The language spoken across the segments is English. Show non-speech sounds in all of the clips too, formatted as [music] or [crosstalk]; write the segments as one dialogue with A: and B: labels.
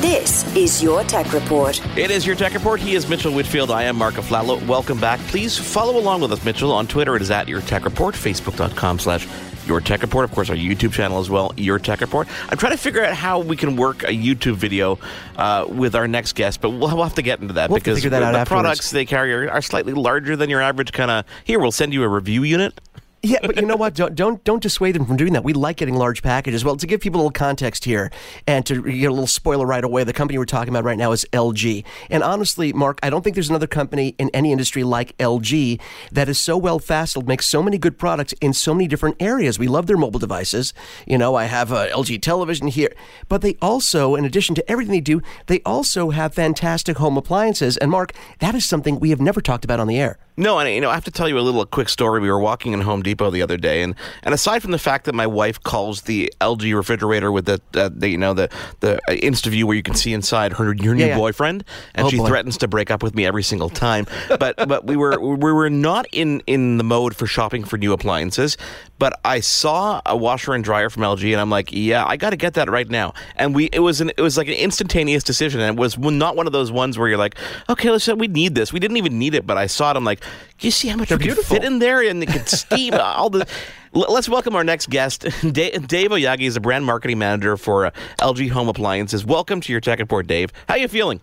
A: This is your Tech Report.
B: It is your Tech Report. He is Mitchell Whitfield. I am Mark Aflalo. Welcome back. Please follow along with us, Mitchell. On Twitter, it is at your Tech Report. Facebook.com slash your Tech Report. Of course, our YouTube channel as well, Your Tech Report. I'm trying to figure out how we can work a YouTube video uh, with our next guest, but we'll, we'll have to get into that
C: We'll
B: because
C: that
B: the
C: afterwards.
B: products they carry are, are slightly larger than your average kind of. Here, we'll send you a review unit.
C: Yeah, but you know what? Don't, don't don't dissuade them from doing that. We like getting large packages. Well, to give people a little context here, and to get a little spoiler right away, the company we're talking about right now is LG. And honestly, Mark, I don't think there's another company in any industry like LG that is so well faceted, makes so many good products in so many different areas. We love their mobile devices. You know, I have a LG television here, but they also, in addition to everything they do, they also have fantastic home appliances. And Mark, that is something we have never talked about on the air.
B: No, and you know, I have to tell you a little a quick story. We were walking in Home Depot the other day, and, and aside from the fact that my wife calls the LG refrigerator with the, uh, the you know the the uh, InstaView where you can see inside her your new
C: Yeah, yeah.
B: boyfriend, and
C: Oh,
B: she
C: boy.
B: threatens to break up with me every single time. but [laughs] but we were we were not in in the mode for shopping for new appliances. But I saw a washer and dryer from LG, and I'm like, yeah, I got to get that right now. And we it was an it was like an instantaneous decision, and it was not one of those ones where you're like, okay, let's we need this. We didn't even need it, but I saw it. I'm like, you see how much
C: They're
B: we can
C: beautiful.
B: fit in there, and it can steam [laughs] all the. Let's welcome our next guest, [laughs] Da- Dave Oyagi is the brand marketing manager for uh, LG Home Appliances. Welcome to your Tech Report, Dave. How are you feeling?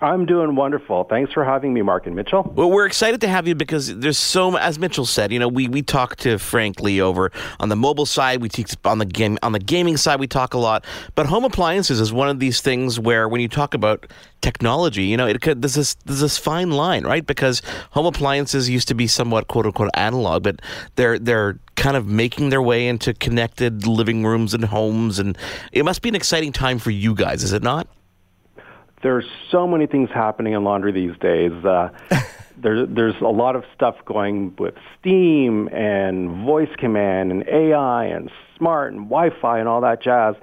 D: I'm doing wonderful. Thanks for having me, Mark and Mitchell.
B: Well, we're excited to have you because there's so, as Mitchell said, you know, we, we talk to Frank Lee over on the mobile side. We teach on the game on the gaming side. We talk a lot, but home appliances is one of these things where when you talk about technology, you know, it could there's this there's this fine line, right? Because home appliances used to be somewhat quote unquote analog, but they're they're kind of making their way into connected living rooms and homes, and it must be an exciting time for you guys, is it not?
D: There's so many things happening in laundry these days. Uh, [laughs] there, there's a lot of stuff going with Steam and voice command and AI and smart and Wi-Fi and all that jazz.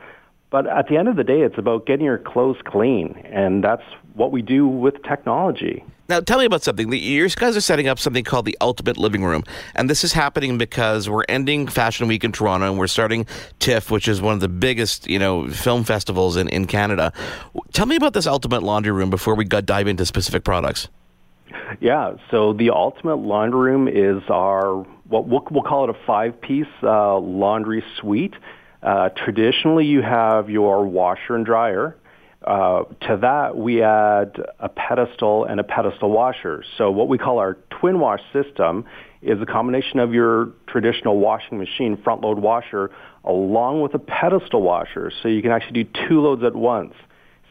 D: But at the end of the day, it's about getting your clothes clean, and that's what we do with technology.
B: Now, tell me about something. The- guys are setting up something called the Ultimate Living Room, and this is happening because we're ending Fashion Week in Toronto, and we're starting TIFF, which is one of the biggest, you know, film festivals in, in Canada. Tell me about this Ultimate Laundry Room before we dive into specific products.
D: Yeah, so the Ultimate Laundry Room is our, what we'll, we'll call it a five-piece uh, laundry suite. Uh, traditionally, you have your washer and dryer. Uh, to that, we add a pedestal and a pedestal washer. So what we call our twin wash system is a combination of your traditional washing machine front load washer along with a pedestal washer. So you can actually do two loads at once.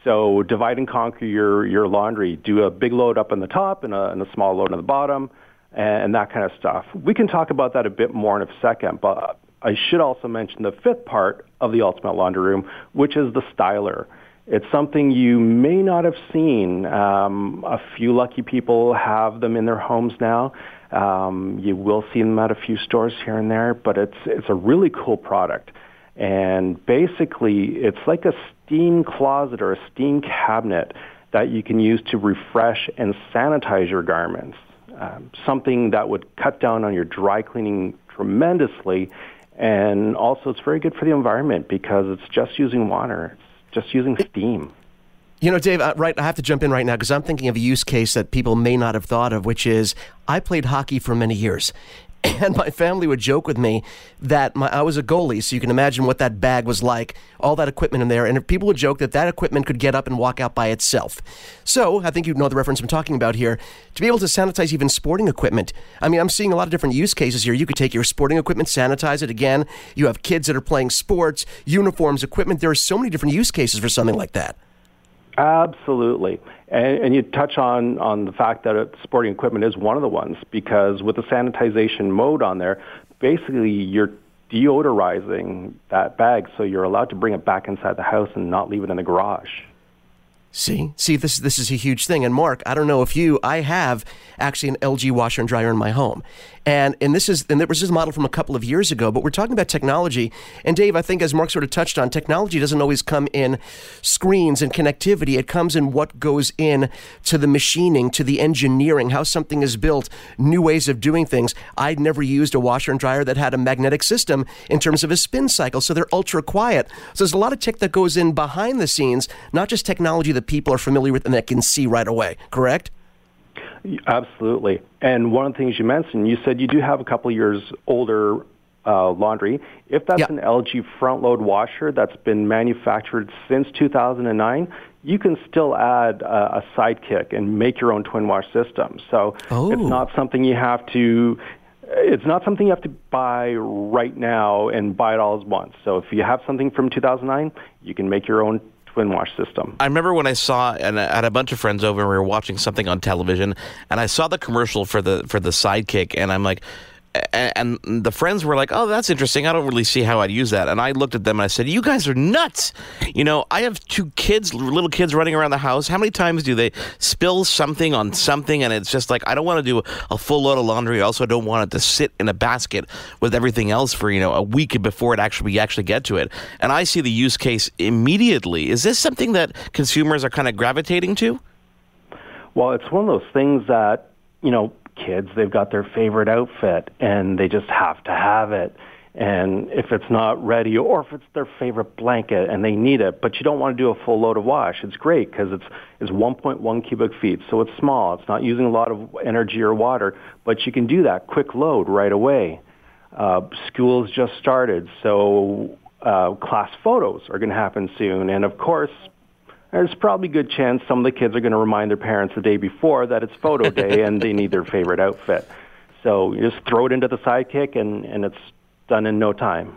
D: So divide and conquer your, your laundry. Do a big load up on the top and a, and a small load on the bottom and that kind of stuff. We can talk about that a bit more in a second, but I should also mention the fifth part of the Ultimate Laundry Room, which is the styler. It's something you may not have seen. Um, a few lucky people have them in their homes now. Um, you will see them at a few stores here and there, but it's it's a really cool product. And basically, it's like a steam closet or a steam cabinet that you can use to refresh and sanitize your garments. Um, something that would cut down on your dry cleaning tremendously. And also, it's very good for the environment because it's just using water, just using steam.
C: You know, Dave, uh, right, I have to jump in right now because I'm thinking of a use case that people may not have thought of, which is I played hockey for many years. [coughs] And my family would joke with me that my, I was a goalie, so you can imagine what that bag was like, all that equipment in there. And people would joke that that equipment could get up and walk out by itself. So I think you know the reference I'm talking about here. To be able to sanitize even sporting equipment. I mean, I'm seeing a lot of different use cases here. You could take your sporting equipment, sanitize it again. You have kids that are playing sports, uniforms, equipment. There are so many different use cases for something like that.
D: Absolutely. And, and you touch on, on the fact that sporting equipment is one of the ones because with the sanitization mode on there, basically you're deodorizing that bag so you're allowed to bring it back inside the house and not leave it in the garage.
C: See, see, this this is a huge thing. And Mark, I don't know if you, I have actually an LG washer and dryer in my home, and and this is and there was this model from a couple of years ago. But we're talking about technology. And Dave, I think as Mark sort of touched on, technology doesn't always come in screens and connectivity. It comes in what goes in to the machining, to the engineering, how something is built, new ways of doing things. I'd never used a washer and dryer that had a magnetic system in terms of a spin cycle, so they're ultra quiet. So there's a lot of tech that goes in behind the scenes, not just technology that people are familiar with and that can see right away, correct?
D: Absolutely. And one of the things you mentioned, you said you do have a couple years older uh, laundry. If that's an LG front load washer that's been manufactured since 2009, you can still add uh, a sidekick and make your own twin wash system. So
C: oh.
D: it's not something you have to it's not something you have to buy right now and buy it all at once. So if you have something from 2009, you can make your own wash system.
B: I remember when I saw and I had a bunch of friends over and we were watching something on television and I saw the commercial for the for the sidekick and I'm like and the friends were like, "Oh, that's interesting. I don't really see how I'd use that." And I looked at them and I said, "You guys are nuts. You know, I have two kids, little kids running around the house. How many times do they spill something on something and it's just like I don't want to do a full load of laundry. I also don't want it to sit in a basket with everything else for, you know, a week before it actually we actually get to it." And I see the use case immediately. Is this something that consumers are kind of gravitating to?
D: Well, it's one of those things that, you know, kids, they've got their favorite outfit and they just have to have it. And if it's not ready or if it's their favorite blanket and they need it, but you don't want to do a full load of wash, it's great because it's, it's 1.1 cubic feet. So it's small. It's not using a lot of energy or water, but you can do that quick load right away. Uh, school's just started, so uh, class photos are going to happen soon. And of course, there's probably a good chance some of the kids are going to remind their parents the day before that it's photo day [laughs] and they need their favorite outfit. So you just throw it into the sidekick and, and it's done in no time.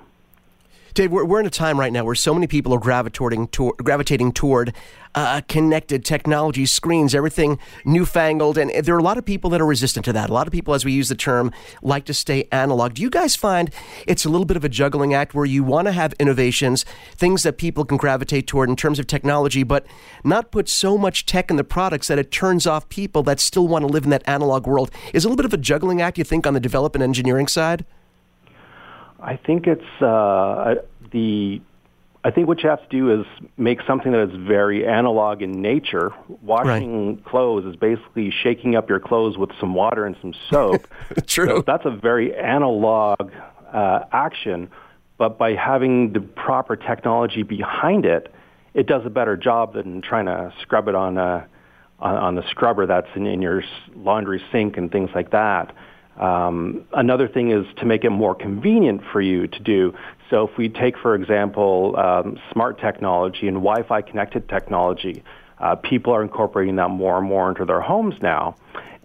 C: Dave, we're, we're in a time right now where so many people are gravitating toward, gravitating toward uh, connected technology, screens, everything newfangled, and there are a lot of people that are resistant to that. A lot of people, as we use the term, like to stay analog. Do you guys find it's a little bit of a juggling act where you want to have innovations, things that people can gravitate toward in terms of technology, but not put so much tech in the products that it turns off people that still want to live in that analog world? Is a little bit of a juggling act, you think, on the development engineering side?
D: I think it's uh, the. I think what you have to do is make something that is very analog in nature. Washing right. clothes is basically shaking up your clothes with some water and some soap. [laughs]
C: True.
D: So that's a very analog uh, action, but by having the proper technology behind it, it does a better job than trying to scrub it on a on, on the scrubber that's in, in your laundry sink and things like that. Um, another thing is to make it more convenient for you to do. So if we take, for example, um, smart technology and Wi-Fi connected technology, uh, people are incorporating that more and more into their homes now.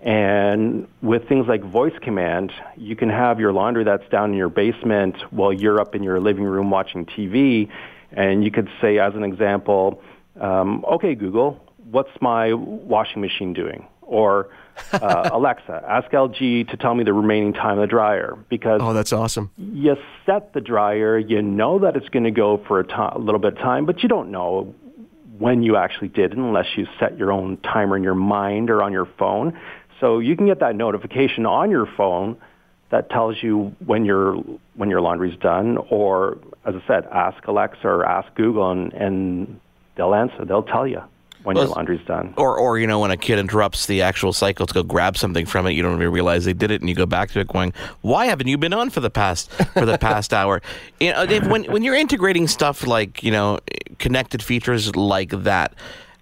D: And with things like voice command, you can have your laundry that's down in your basement while you're up in your living room watching TV. And you could say, as an example, um, okay, Google, what's my washing machine doing? Or uh, [laughs] Alexa, ask LG to tell me the remaining time of the dryer because
C: oh, that's awesome.
D: You set the dryer, you know that it's going to go for a, to- a little bit of time, but you don't know when you actually did it unless you set your own timer in your mind or on your phone. So you can get that notification on your phone that tells you when your when your laundry's done, or as I said, ask Alexa or ask Google, and, and they'll answer. They'll tell you when well, your laundry's done.
B: Or, or you know, when a kid interrupts the actual cycle to go grab something from it, you don't even realize they did it, and you go back to it going, "Why haven't you been on for the past for the past [laughs] hour?" You know, Dave, when when you're integrating stuff like you know connected features like that.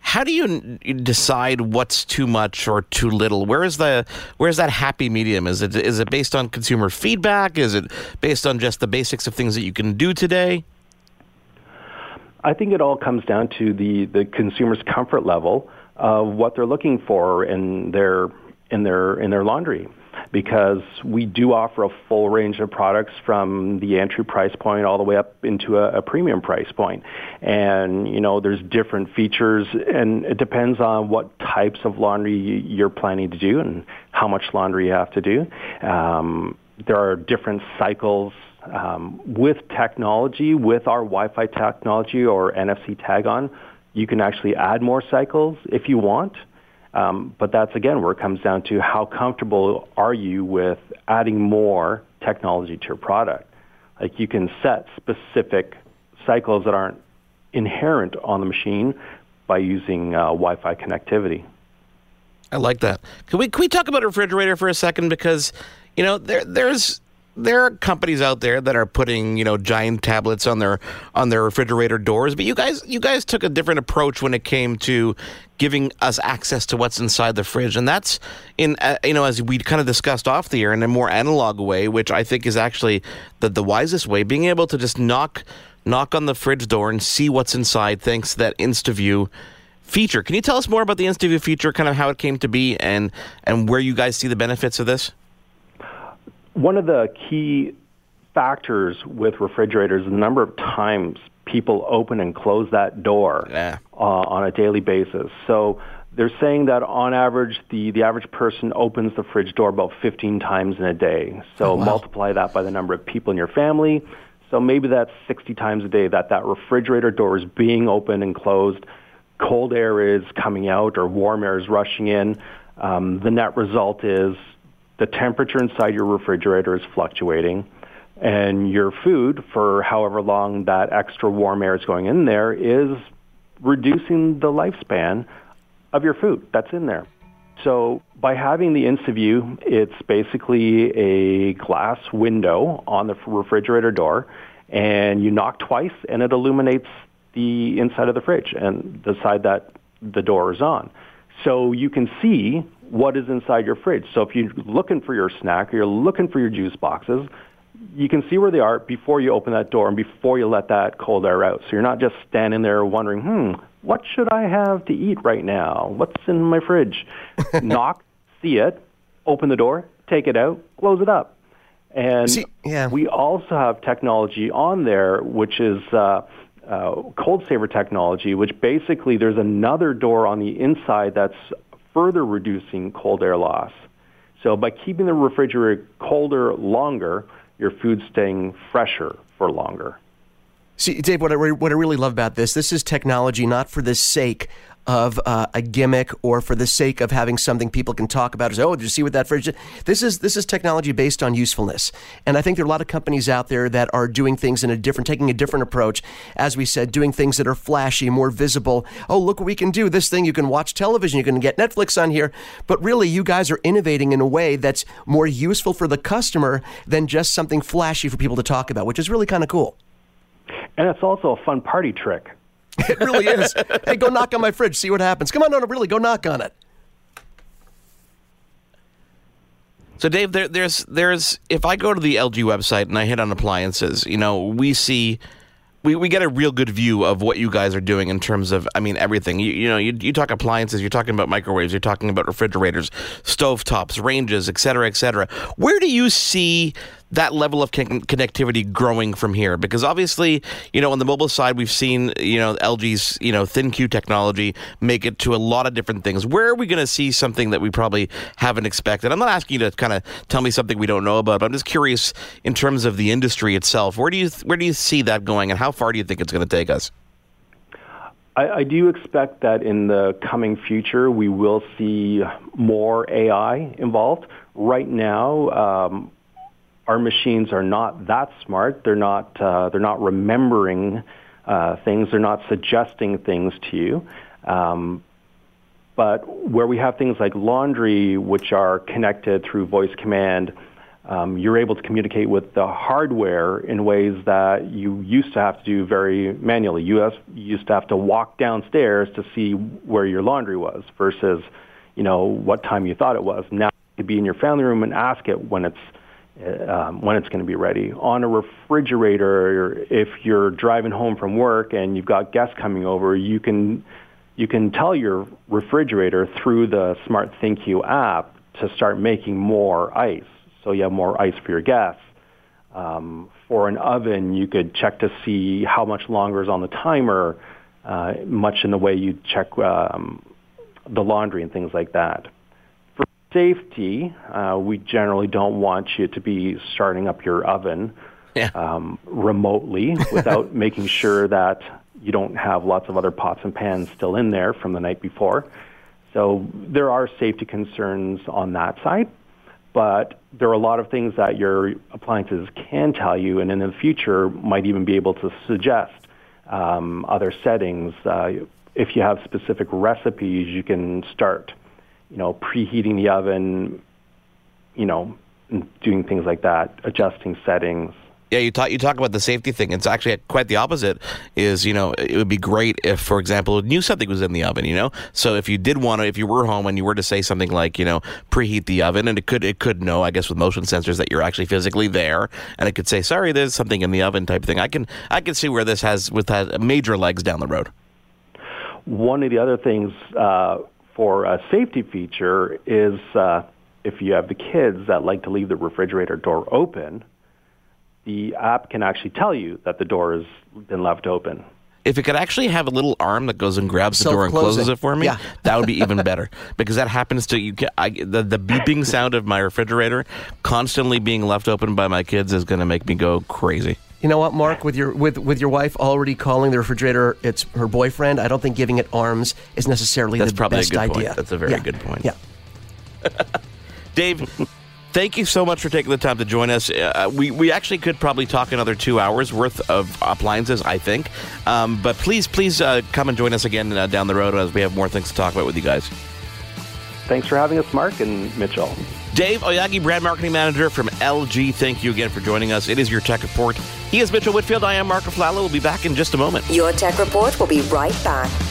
B: How do you decide what's too much or too little? Where is the where's that happy medium? Is it is it based on consumer feedback? Is it based on just the basics of things that you can do today?
D: I think it all comes down to the, the consumer's comfort level of what they're looking for in their in their in their laundry because we do offer a full range of products from the entry price point all the way up into a, a, premium price point. And, you know, there's different features and it depends on what types of laundry you're planning to do and how much laundry you have to do. Um, there are different cycles um, with technology, with our Wi-Fi technology or NFC tag on, You can actually add more cycles if you want. Um, but that's again where it comes down to how comfortable are you with adding more technology to your product. Like you can set specific cycles that aren't inherent on the machine by using uh, Wi-Fi connectivity.
B: I like that. Can we can we talk about refrigerator for a second? Because you know there there's there are companies out there that are putting you know giant tablets on their on their refrigerator doors, but you guys you guys took a different approach when it came to giving us access to what's inside the fridge, and that's in uh, you know as we kind of discussed off the air in a more analog way, which I think is actually the the wisest way. Being able to just knock knock on the fridge door and see what's inside, thanks to that InstaView feature. Can you tell us more about the InstaView feature, kind of how it came to be, and and where you guys see the benefits of this?
D: One of the key factors with refrigerators is the number of times people open and close that door
B: yeah.
D: uh, on a daily basis. So they're saying that on average, the, the average person opens the fridge door about 15 times in a day. So
B: oh, wow.
D: multiply that by the number of people in your family. So maybe that's 60 times a day that that refrigerator door is being opened and closed. Cold air is coming out or warm air is rushing in. Um, the net result is the temperature inside your refrigerator is fluctuating and your food for however long that extra warm air is going in there is reducing the lifespan of your food that's in there. So by having the InstaView, it's basically a glass window on the refrigerator door, and you knock twice, and it illuminates the inside of the fridge and the side that the door is on. So you can see what is inside your fridge. So if you're looking for your snack or you're looking for your juice boxes, you can see where they are before you open that door and before you let that cold air out. So you're not just standing there wondering, hmm, what should I have to eat right now? What's in my fridge? [laughs] Knock, see it, open the door, take it out, close it up. And
C: see, yeah.
D: we also have technology on there, which is uh, uh, cold saver technology, which basically there's another door on the inside that's further reducing cold air loss. So by keeping the refrigerator colder longer, your food's staying fresher for longer.
C: See, Dave, what I, what I really love about this, this is technology not for the sake of uh, a gimmick or for the sake of having something people can talk about. Say, oh, did you see what that fridge? Did? This is this is technology based on usefulness, and I think there are a lot of companies out there that are doing things in a different, taking a different approach. As we said, doing things that are flashy, more visible. Oh, look what we can do! This thing you can watch television, you can get Netflix on here. But really, you guys are innovating in a way that's more useful for the customer than just something flashy for people to talk about, which is really kind of cool.
D: And it's also a fun party trick. [laughs]
C: It really is. hey, go knock on my fridge, see what happens. Come on, no, no, really, go knock on it.
B: So, Dave, there, there's there's if I go to the LG website and I hit on appliances, you know, we see we, we get a real good view of what you guys are doing in terms of, I mean, everything. You, you know, you, you talk appliances, you're talking about microwaves, you're talking about refrigerators, stovetops, ranges, et cetera, et cetera. Where do you see that level of con- connectivity growing from here? Because obviously, you know, on the mobile side, we've seen, you know, LG's, you know, ThinQ technology make it to a lot of different things. Where are we going to see something that we probably haven't expected? I'm not asking you to kind of tell me something we don't know about, but I'm just curious in terms of the industry itself. Where do you where do you see that going, and how far do you think it's going to take us?
D: I, I do expect that in the coming future, we will see more AI involved. Right now, um, our machines are not that smart. They're not. Uh, they're not remembering uh, things. They're not suggesting things to you. Um, but where we have things like laundry, which are connected through voice command, um, you're able to communicate with the hardware in ways that you used to have to do very manually. You, have, you used to have to walk downstairs to see where your laundry was versus, you know, what time you thought it was. Now you can be in your family room and ask it when it's um, when it's going to be ready. On a refrigerator, if you're driving home from work and you've got guests coming over, you can you can tell your refrigerator through the Smart ThinQ app to start making more ice, so you have more ice for your guests. Um, for an oven, you could check to see how much longer is on the timer, uh, much in the way you check um, the laundry and things like that safety, uh, we generally don't want you to be starting up your oven
B: yeah.
D: um, remotely [laughs] without making sure that you don't have lots of other pots and pans still in there from the night before. So there are safety concerns on that side, but there are a lot of things that your appliances can tell you, and in the future might even be able to suggest um, other settings. Uh, if you have specific recipes, you can start, you know, preheating the oven, you know, doing things like that, adjusting settings.
B: Yeah, you talk you talk about the safety thing. It's actually quite the opposite. Is you know it would be great if, for example, knew something was in the oven. You know, so if you did want to, if you were home and you were to say something like you know preheat the oven, and it could it could know, I guess, with motion sensors that you're actually physically there, and it could say, sorry, there's something in the oven type thing. I can I can see where this has with that major legs down the road.
D: One of the other things uh, for a safety feature is uh, if you have the kids that like to leave the refrigerator door open the app can actually tell you that the door has been left open.
B: If it could actually have a little arm that goes and grabs the door and closes it for me, yeah. that would be even better [laughs] because that happens to you. I, the, the beeping sound of my refrigerator constantly being left open by my kids is going to make me go crazy.
C: You know what, Mark? With your with with your wife already calling the refrigerator it's her boyfriend, I don't think giving it arms is necessarily
B: That's
C: the
B: probably
C: best
B: a good
C: idea.
B: Point. That's a very
C: yeah.
B: good point.
C: Yeah. [laughs]
B: Dave, thank you so much for taking the time to join us. Uh, we, we actually could probably talk another two hours worth of appliances, I think. Um, but please, please uh, come and join us again uh, down the road as we have more things to talk about with you guys.
D: Thanks for having us, Mark and Mitchell.
B: Dave Oyagi, brand marketing manager from LG. Thank you again for joining us. It is your tech report. He is Mitchell Whitfield. I am Mark Aflalo. We'll be back in just a moment.
A: Your tech report will be right back.